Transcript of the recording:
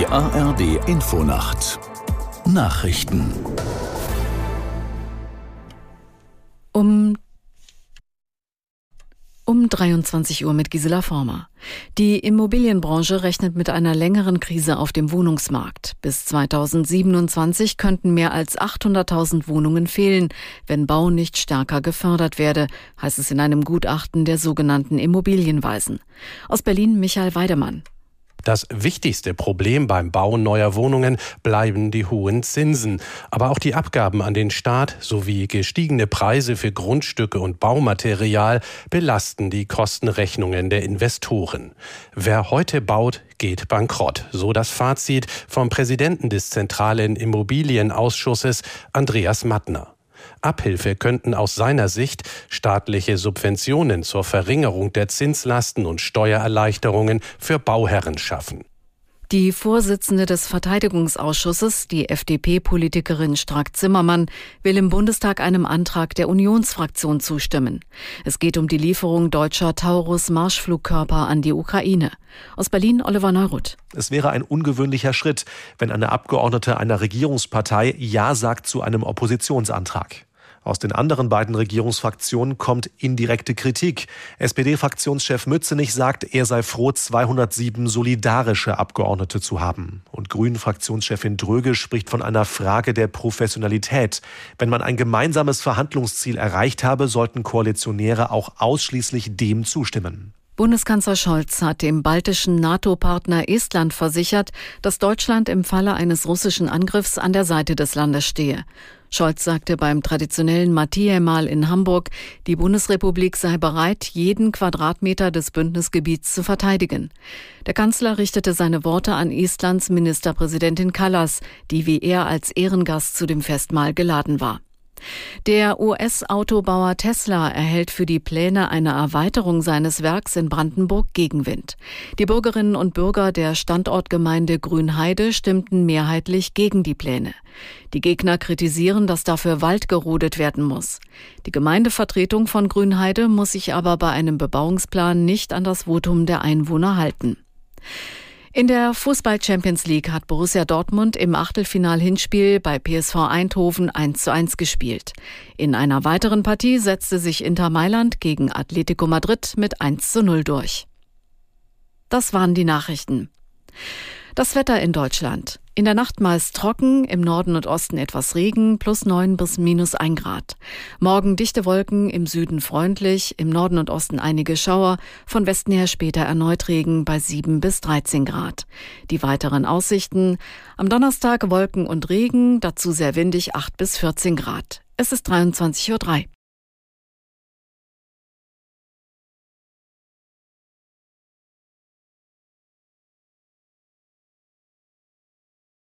Die ARD Infonacht Nachrichten Um um 23 Uhr mit Gisela Former. Die Immobilienbranche rechnet mit einer längeren Krise auf dem Wohnungsmarkt. Bis 2027 könnten mehr als 800.000 Wohnungen fehlen, wenn Bau nicht stärker gefördert werde, heißt es in einem Gutachten der sogenannten Immobilienweisen. Aus Berlin Michael Weidemann. Das wichtigste Problem beim Bauen neuer Wohnungen bleiben die hohen Zinsen. Aber auch die Abgaben an den Staat sowie gestiegene Preise für Grundstücke und Baumaterial belasten die Kostenrechnungen der Investoren. Wer heute baut, geht bankrott. So das Fazit vom Präsidenten des Zentralen Immobilienausschusses Andreas Mattner. Abhilfe könnten aus seiner Sicht staatliche Subventionen zur Verringerung der Zinslasten und Steuererleichterungen für Bauherren schaffen. Die Vorsitzende des Verteidigungsausschusses, die FDP-Politikerin Strack-Zimmermann, will im Bundestag einem Antrag der Unionsfraktion zustimmen. Es geht um die Lieferung deutscher Taurus-Marschflugkörper an die Ukraine. Aus Berlin Oliver Neuruth. Es wäre ein ungewöhnlicher Schritt, wenn eine Abgeordnete einer Regierungspartei Ja sagt zu einem Oppositionsantrag. Aus den anderen beiden Regierungsfraktionen kommt indirekte Kritik. SPD-Fraktionschef Mützenich sagt, er sei froh, 207 solidarische Abgeordnete zu haben. Und Grünen-Fraktionschefin Dröge spricht von einer Frage der Professionalität. Wenn man ein gemeinsames Verhandlungsziel erreicht habe, sollten Koalitionäre auch ausschließlich dem zustimmen. Bundeskanzler Scholz hat dem baltischen NATO-Partner Estland versichert, dass Deutschland im Falle eines russischen Angriffs an der Seite des Landes stehe. Scholz sagte beim traditionellen Mathieu-Mal in Hamburg, die Bundesrepublik sei bereit, jeden Quadratmeter des Bündnisgebiets zu verteidigen. Der Kanzler richtete seine Worte an Estlands Ministerpräsidentin Kallas, die wie er als Ehrengast zu dem Festmahl geladen war. Der US-Autobauer Tesla erhält für die Pläne einer Erweiterung seines Werks in Brandenburg Gegenwind. Die Bürgerinnen und Bürger der Standortgemeinde Grünheide stimmten mehrheitlich gegen die Pläne. Die Gegner kritisieren, dass dafür Wald gerodet werden muss. Die Gemeindevertretung von Grünheide muss sich aber bei einem Bebauungsplan nicht an das Votum der Einwohner halten. In der Fußball Champions League hat Borussia Dortmund im Achtelfinal-Hinspiel bei PSV Eindhoven 1 zu 1 gespielt. In einer weiteren Partie setzte sich Inter Mailand gegen Atletico Madrid mit 1 zu 0 durch. Das waren die Nachrichten. Das Wetter in Deutschland. In der Nacht meist trocken, im Norden und Osten etwas Regen, plus 9 bis minus 1 Grad. Morgen dichte Wolken, im Süden freundlich, im Norden und Osten einige Schauer, von Westen her später erneut Regen bei 7 bis 13 Grad. Die weiteren Aussichten. Am Donnerstag Wolken und Regen, dazu sehr windig 8 bis 14 Grad. Es ist 23.03 Uhr.